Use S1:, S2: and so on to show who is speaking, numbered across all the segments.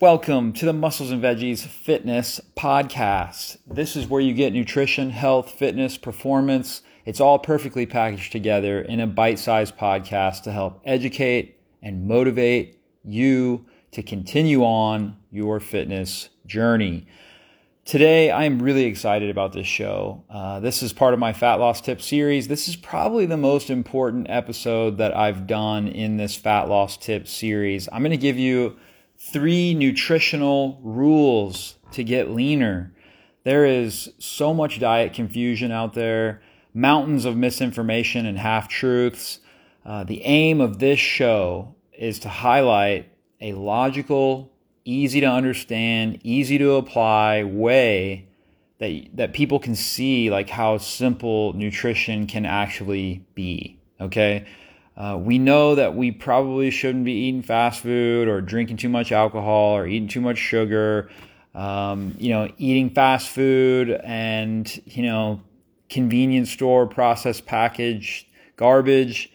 S1: Welcome to the Muscles and Veggies Fitness Podcast. This is where you get nutrition, health, fitness, performance. It's all perfectly packaged together in a bite sized podcast to help educate and motivate you to continue on your fitness journey. Today, I am really excited about this show. Uh, this is part of my fat loss tip series. This is probably the most important episode that I've done in this fat loss tip series. I'm going to give you three nutritional rules to get leaner. There is so much diet confusion out there, mountains of misinformation and half truths. Uh, the aim of this show is to highlight a logical, easy to understand, easy to apply way that that people can see like how simple nutrition can actually be. Okay, uh, we know that we probably shouldn't be eating fast food or drinking too much alcohol or eating too much sugar. Um, you know, eating fast food and, you know, convenience store processed packaged garbage.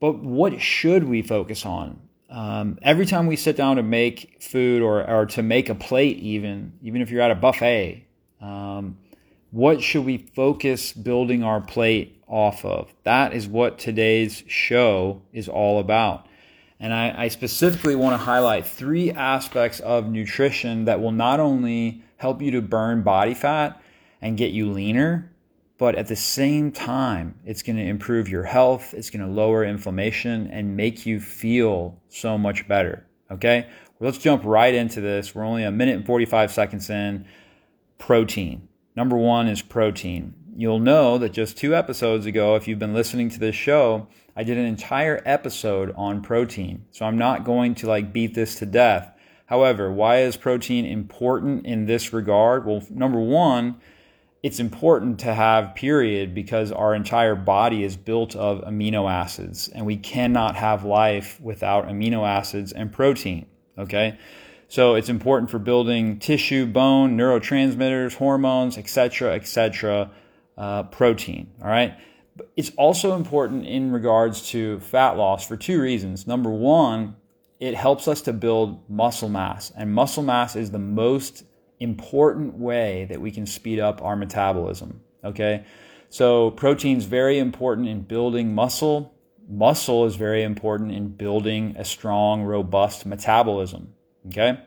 S1: But what should we focus on? Um, every time we sit down to make food or, or to make a plate, even, even if you're at a buffet, um, what should we focus building our plate off of? That is what today's show is all about. And I, I, specifically want to highlight three aspects of nutrition that will not only help you to burn body fat and get you leaner, but at the same time, it's going to improve your health, it's going to lower inflammation, and make you feel so much better. Okay? Well, let's jump right into this. We're only a minute and 45 seconds in. Protein. Number one is protein. You'll know that just two episodes ago, if you've been listening to this show, I did an entire episode on protein. So I'm not going to like beat this to death. However, why is protein important in this regard? Well, number one, it's important to have period because our entire body is built of amino acids and we cannot have life without amino acids and protein. Okay. So it's important for building tissue, bone, neurotransmitters, hormones, etc., etc. Uh, protein. All right. It's also important in regards to fat loss for two reasons. Number one, it helps us to build muscle mass, and muscle mass is the most important way that we can speed up our metabolism. Okay. So protein is very important in building muscle. Muscle is very important in building a strong, robust metabolism. Okay?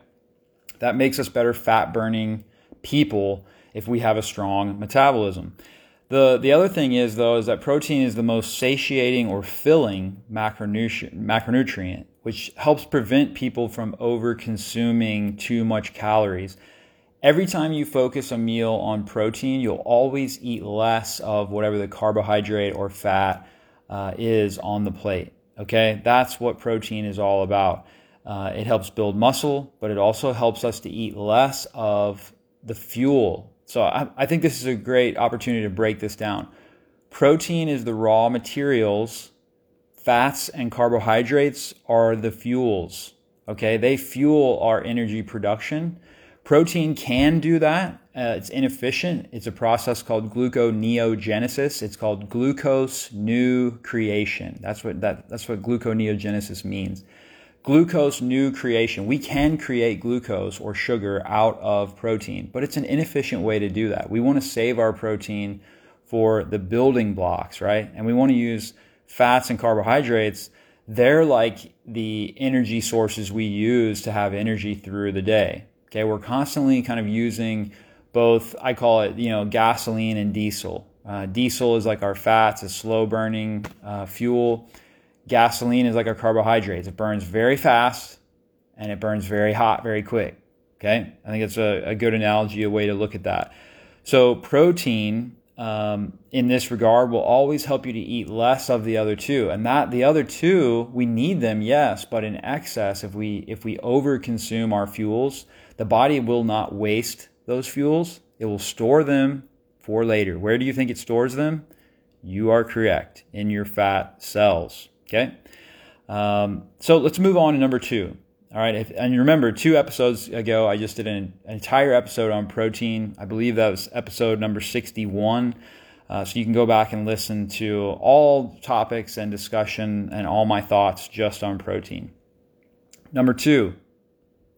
S1: That makes us better fat burning people if we have a strong metabolism. The, the other thing is, though, is that protein is the most satiating or filling macronutrient, macronutrient, which helps prevent people from over consuming too much calories. Every time you focus a meal on protein, you'll always eat less of whatever the carbohydrate or fat uh, is on the plate. Okay, that's what protein is all about. Uh, it helps build muscle, but it also helps us to eat less of the fuel. So I, I think this is a great opportunity to break this down. Protein is the raw materials, fats and carbohydrates are the fuels. Okay, they fuel our energy production. Protein can do that. Uh, it's inefficient. It's a process called gluconeogenesis. It's called glucose new creation. That's what that, that's what gluconeogenesis means glucose new creation. We can create glucose or sugar out of protein, but it's an inefficient way to do that. We want to save our protein for the building blocks, right? And we want to use fats and carbohydrates. They're like the energy sources we use to have energy through the day. Okay, we're constantly kind of using both, I call it, you know, gasoline and diesel. Uh, diesel is like our fats, a slow burning uh, fuel gasoline is like a carbohydrate. It burns very fast and it burns very hot very quick. Okay, I think it's a, a good analogy, a way to look at that. So protein um, in this regard will always help you to eat less of the other two, and that the other two we need them, yes, but in excess, if we if we overconsume our fuels, the body will not waste those fuels. It will store them for later. Where do you think it stores them? You are correct in your fat cells. Okay. Um, so let's move on to number two. All right. If, and remember, two episodes ago, I just did an, an, entire episode on protein. I believe that was episode number 61. Uh, so you can go back and listen to all topics and discussion and all my thoughts just on protein. Number two,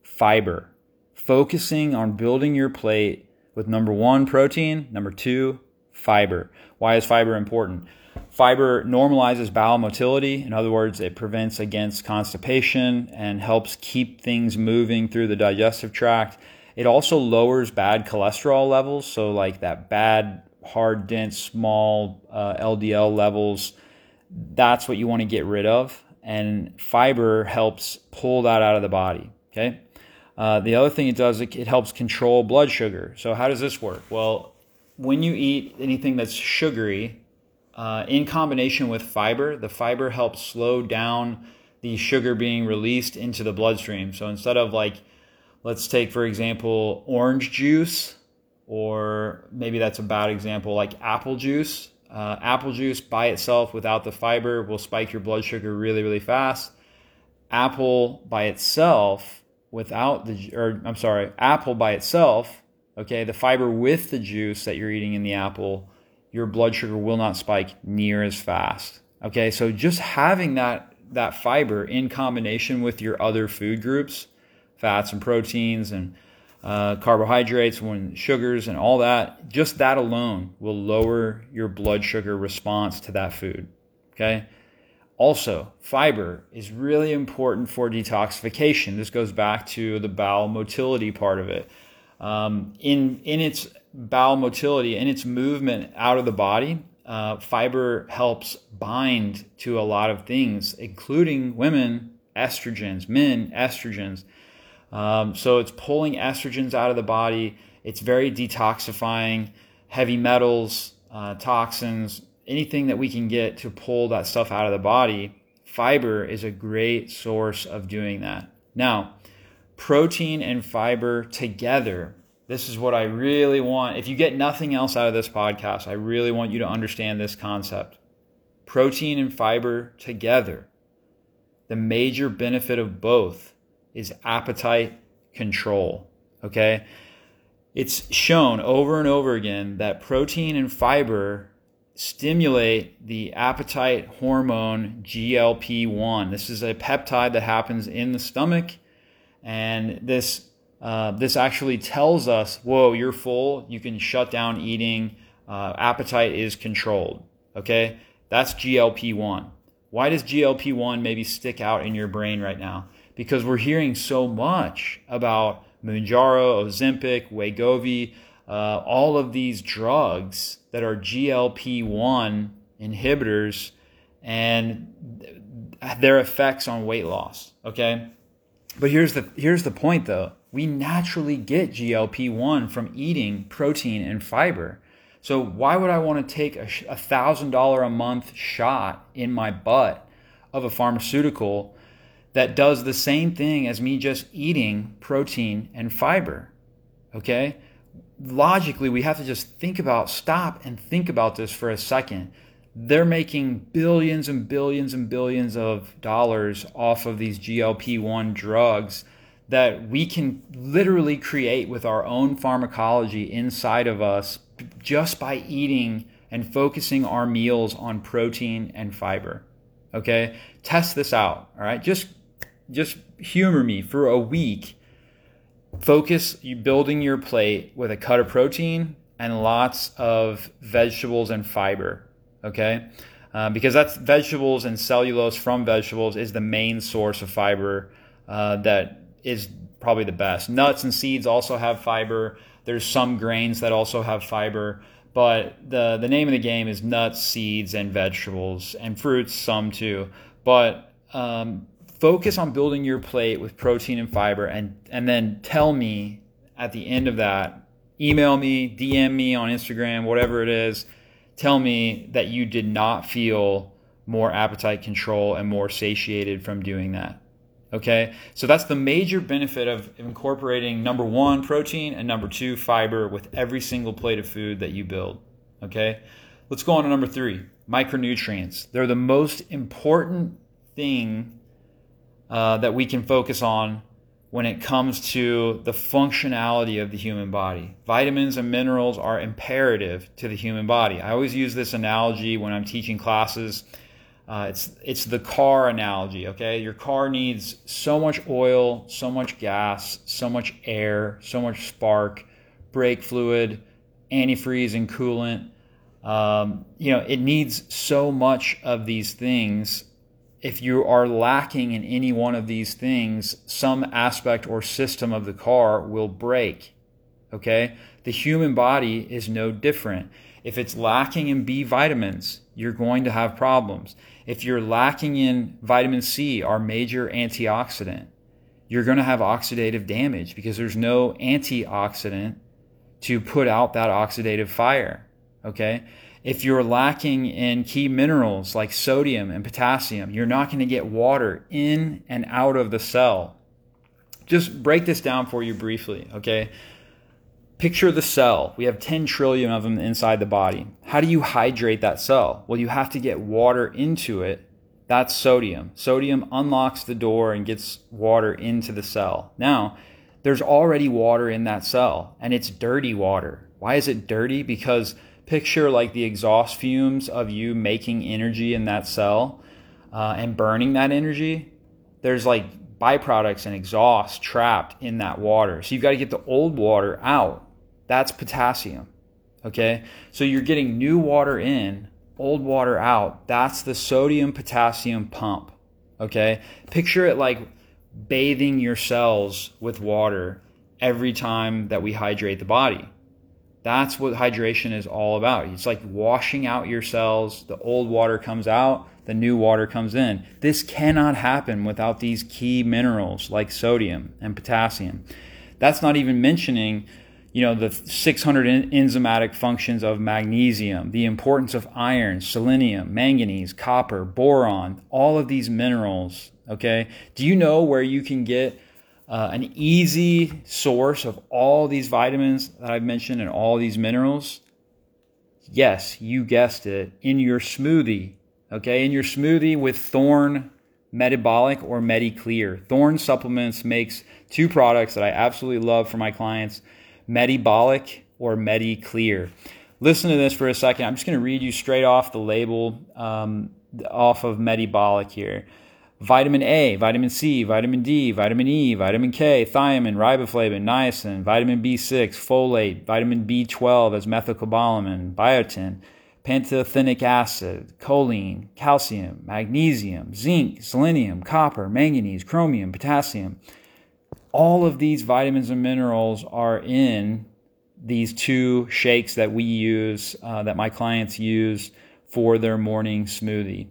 S1: fiber. focusing on building your plate with number one, protein, number two, fiber. Why is fiber important? Fiber normalizes bowel motility. In other words, it prevents against constipation and helps keep things moving through the digestive tract. It also lowers bad cholesterol levels, so like that bad, hard, dense, small uh, LDL levels. That's what you want to get rid of, and fiber helps pull that out of the body. Okay. Uh, the other thing it does, it, it helps control blood sugar. So how does this work? Well, when you eat anything that's sugary, uh, in combination with fiber, the fiber helps slow down the sugar being released into the bloodstream. So instead of like Let's take, for example, orange juice, or maybe that's a bad example, like apple juice. Uh, apple juice by itself without the fiber will spike your blood sugar really, really fast. Apple by itself without the, or I'm sorry, apple by itself, okay, the fiber with the juice that you're eating in the apple, your blood sugar will not spike near as fast. Okay, so just having that that fiber in combination with your other food groups fats and proteins and uh, carbohydrates, when sugars and all that, just that alone will lower your blood sugar response to that food. Okay. Also, fiber is really important for detoxification. This goes back to the bowel motility part of it. Um, in in its bowel motility, in its movement out of the body, uh, fiber helps bind to a lot of things, including women estrogens, men estrogens. Um, so it's pulling estrogens out of the body. It's very detoxifying, heavy metals, uh, toxins, anything that we can get to pull that stuff out of the body. Fiber is a great source of doing that. Now, protein and fiber together. This is what I really want. If you get nothing else out of this podcast, I really want you to understand this concept. Protein and fiber together. The major benefit of both is appetite control. Okay? It's shown over and over again that protein and fiber stimulate the appetite hormone GLP 1. This is a peptide that happens in the stomach, and this, uh, this actually tells us, whoa, you're full, you can shut down eating, uh, appetite is controlled. Okay? That's GLP 1. Why does GLP 1 maybe stick out in your brain right now? because we're hearing so much about Mounjaro, Ozempic, Wegovy, uh, all of these drugs that are GLP-1 inhibitors and their effects on weight loss. Okay, but here's the here's the point though. We naturally get GLP-1 from eating protein and fiber. So why would I want to take a thousand dollar a month shot in my butt of a pharmaceutical that does the same thing as me just eating protein and fiber. Okay? Logically, we have to just think about, stop and think about this for a second. They're making billions and billions and billions of dollars off of these GLP 1 drugs that we can literally create with our own pharmacology inside of us just by eating and focusing our meals on protein and fiber. Okay? Test this out. All right? Just just humor me for a week. Focus you building your plate with a cut of protein and lots of vegetables and fiber. Okay, uh, because that's vegetables and cellulose from vegetables is the main source of fiber uh, that is probably the best. Nuts and seeds also have fiber. There's some grains that also have fiber, but the the name of the game is nuts, seeds, and vegetables, and fruits some too. But um, focus on building your plate with protein and fiber and and then tell me at the end of that email me dm me on instagram whatever it is tell me that you did not feel more appetite control and more satiated from doing that okay? So that's the major benefit of incorporating number one protein and number two fiber with every single plate of food that you build okay? Let's go on to number three micronutrients. They're the most important thing uh, that we can focus on when it comes to the functionality of the human body. Vitamins and minerals are imperative to the human body. I always use this analogy when I'm teaching classes. Uh, it's it's the car analogy. Okay, your car needs so much oil, so much gas, so much air, so much spark, brake fluid, antifreeze, and coolant. Um, you know, it needs so much of these things. If you are lacking in any one of these things, some aspect or system of the car will break. Okay, the human body is no different. If it's lacking in B vitamins, you're going to have problems. If you're lacking in vitamin C, our major antioxidant, you're going to have oxidative damage because there's no antioxidant to put out that oxidative fire. Okay. If you're lacking in key minerals like sodium and potassium, you're not going to get water in and out of the cell. Just break this down for you briefly. Okay. Picture the cell. We have 10 trillion of them inside the body. How do you hydrate that cell? Well, you have to get water into it. That's sodium. Sodium unlocks the door and gets water into the cell. Now, there's already water in that cell, and it's dirty water. Why is it dirty? Because picture like the exhaust fumes of you making energy in that cell uh, and burning that energy. There's like byproducts and exhaust trapped in that water. So you've got to get the old water out that's potassium. Okay? So you're getting new water in, old water out. That's the sodium potassium pump. Okay? Picture it like bathing your cells with water every time that we hydrate the body. That's what hydration is all about. It's like washing out your cells. The old water comes out, the new water comes in. This cannot happen without these key minerals like sodium and potassium. That's not even mentioning you know, the 600 enzymatic functions of magnesium, the importance of iron, selenium, manganese, copper, boron, all of these minerals. Okay. Do you know where you can get uh, an easy source of all these vitamins that I've mentioned and all these minerals? Yes, you guessed it, in your smoothie. Okay. In your smoothie with Thorne Medibolic or MediClear. Thorne Supplements makes two products that I absolutely love for my clients Medibolic or MediClear. Listen to this for a second. I'm just going to read you straight off the label um, off of Medibolic here. Vitamin A, vitamin C, vitamin D, vitamin E, vitamin K, thiamine, riboflavin, niacin, vitamin B6, folate, vitamin B12 as methylcobalamin, biotin, pantothenic acid, choline, calcium, magnesium, zinc, selenium, copper, manganese, chromium, potassium all of these vitamins and minerals are in these two shakes that we use, uh, that my clients use for their morning smoothie.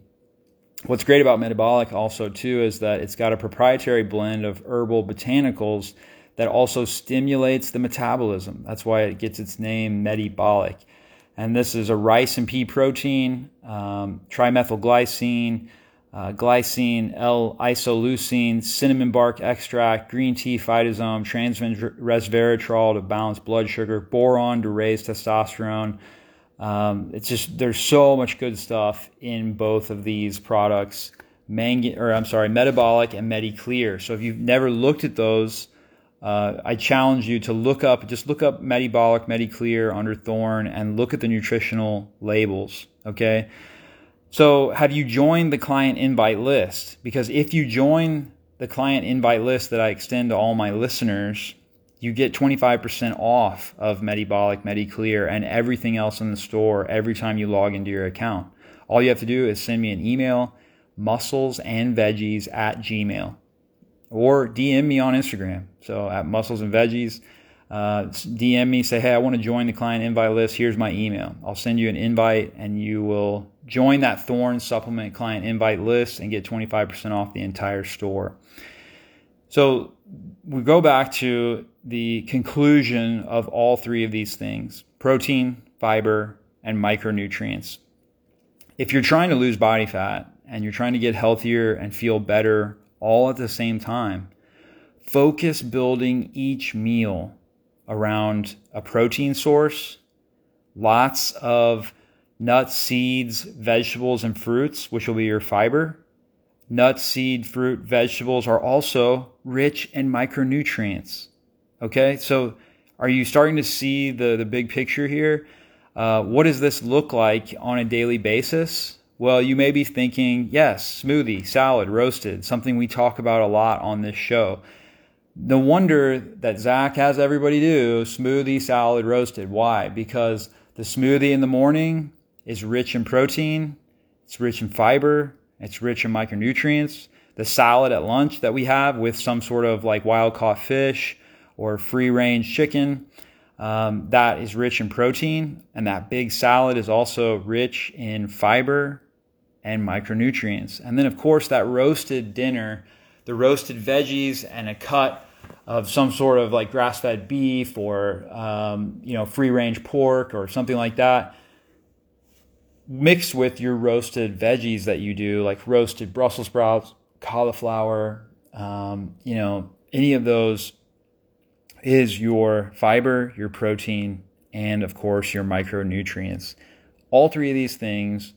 S1: What's great about Medibolic also too is that it's got a proprietary blend of herbal botanicals that also stimulates the metabolism. That's why it gets its name Medibolic And this is a rice and pea protein, um, trimethylglycine, uh, glycine, L-isoleucine, cinnamon bark extract, green tea phytosome, trans resveratrol to balance blood sugar, boron to raise testosterone. Um, it's just there's so much good stuff in both of these products, Mang- or I'm sorry, Medibolic and MediClear. So if you've never looked at those, uh, I challenge you to look up, just look up Medibolic, MediClear under Thorne, and look at the nutritional labels. Okay. So, have you joined the client invite list? Because if you join the client invite list that I extend to all my listeners, you get 25% off of Medibolic, MediClear, and everything else in the store every time you log into your account. All you have to do is send me an email, muscles and veggies at gmail, or DM me on Instagram. So, at muscles and veggies, uh, DM me, say, hey, I want to join the client invite list. Here's my email. I'll send you an invite and you will join that Thorne supplement client invite list and get 25% off the entire store. So we go back to the conclusion of all three of these things protein, fiber, and micronutrients. If you're trying to lose body fat and you're trying to get healthier and feel better all at the same time, focus building each meal around a protein source, lots of nuts, seeds, vegetables, and fruits, which will be your fiber. Nuts, seed, fruit, vegetables are also rich in micronutrients. Okay, so are you starting to see the, the big picture here? Uh, what does this look like on a daily basis? Well, you may be thinking, yes, smoothie, salad, roasted, something we talk about a lot on this show. No wonder that Zach has everybody do smoothie, salad, roasted. Why? Because the smoothie in the morning is rich in protein, it's rich in fiber, it's rich in micronutrients. The salad at lunch that we have with some sort of like wild caught fish or free range chicken, um, that is rich in protein. And that big salad is also rich in fiber and micronutrients. And then, of course, that roasted dinner, the roasted veggies and a cut of some sort of like grass fed beef or, um, you know, free range pork or something like that mixed with your roasted veggies that you do, like roasted Brussels sprouts, cauliflower, um, you know, any of those is your fiber, your protein, and of course your micronutrients. All three of these things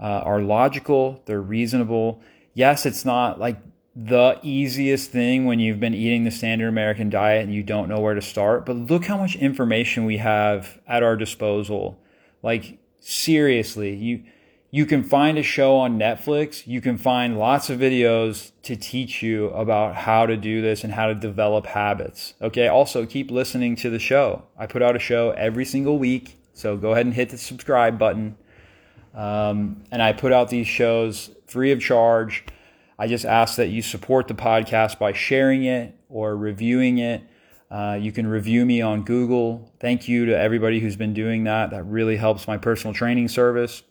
S1: uh, are logical, they're reasonable. Yes, it's not like the easiest thing when you've been eating the standard American diet and you don't know where to start, but look how much information we have at our disposal. Like, seriously, you you can find a show on Netflix. You can find lots of videos to teach you about how to do this and how to develop habits. Okay. Also, keep listening to the show. I put out a show every single week. So go ahead and hit the subscribe button. Um, and I put out these shows free of charge. I just ask that you support the podcast by sharing it or reviewing it. Uh, you can review me on Google. Thank you to everybody who's been doing that. That really helps my personal training service.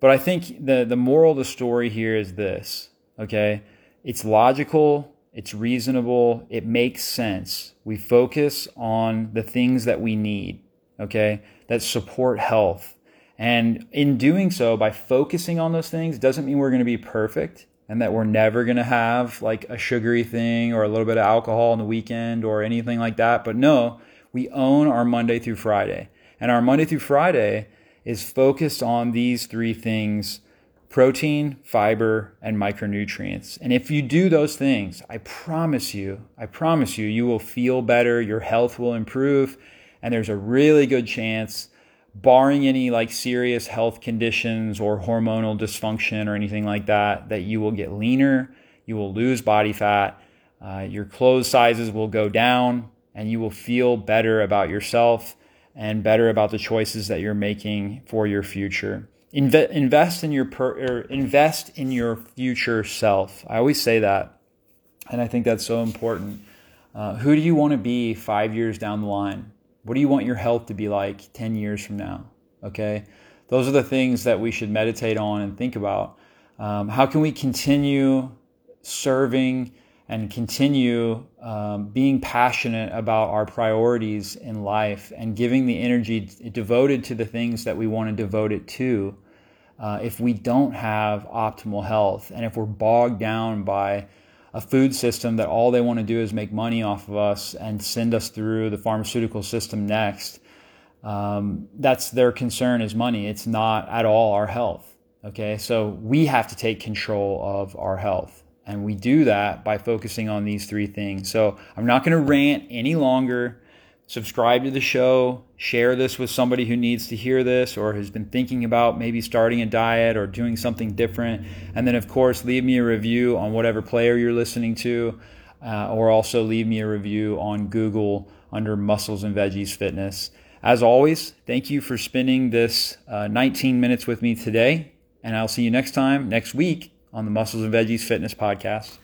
S1: But I think the, the moral of the story here is this, okay? It's logical, it's reasonable, it makes sense. We focus on the things that we need, okay, that support health. And in doing so, by focusing on those things, doesn't mean we're going to be perfect and that we're never going to have like a sugary thing or a little bit of alcohol on the weekend or anything like that. But no, we own our Monday through Friday. And our Monday through Friday is focused on these three things protein, fiber, and micronutrients. And if you do those things, I promise you, I promise you, you will feel better, your health will improve, and there's a really good chance, barring any like serious health conditions or hormonal dysfunction or anything like that, that you will get leaner, you will lose body fat, uh, your clothes sizes will go down, and you will feel better about yourself and better about the choices that you're making for your future. Inve- invest in your per- invest in your future self. I always say that, and I think that's so important. Uh, who do you want to be five years down the line? What do you want your health to be like ten years from now? Okay, those are the things that we should meditate on and think about. Um, how can we continue serving and continue um, being passionate about our priorities in life and giving the energy devoted to the things that we want to devote it to uh, if we don't have optimal health and if we're bogged down by a food system that all they want to do is make money off of us and send us through the pharmaceutical system next. Um, that's their concern is money. It's not at all our health. Okay? So we have to take control of our health. And we do that by focusing on these three things. So I'm not going to rant any longer. Subscribe to the show, share this with somebody who needs to hear this or has been thinking about maybe starting a diet or doing something different. And then, of course, leave me a review on whatever player you're listening to, uh, or also leave me a review on Google under Muscles and Veggies Fitness. As always, thank you for spending this uh, 19 minutes with me today. And I'll see you next time, next week, on the Muscles and Veggies Fitness Podcast.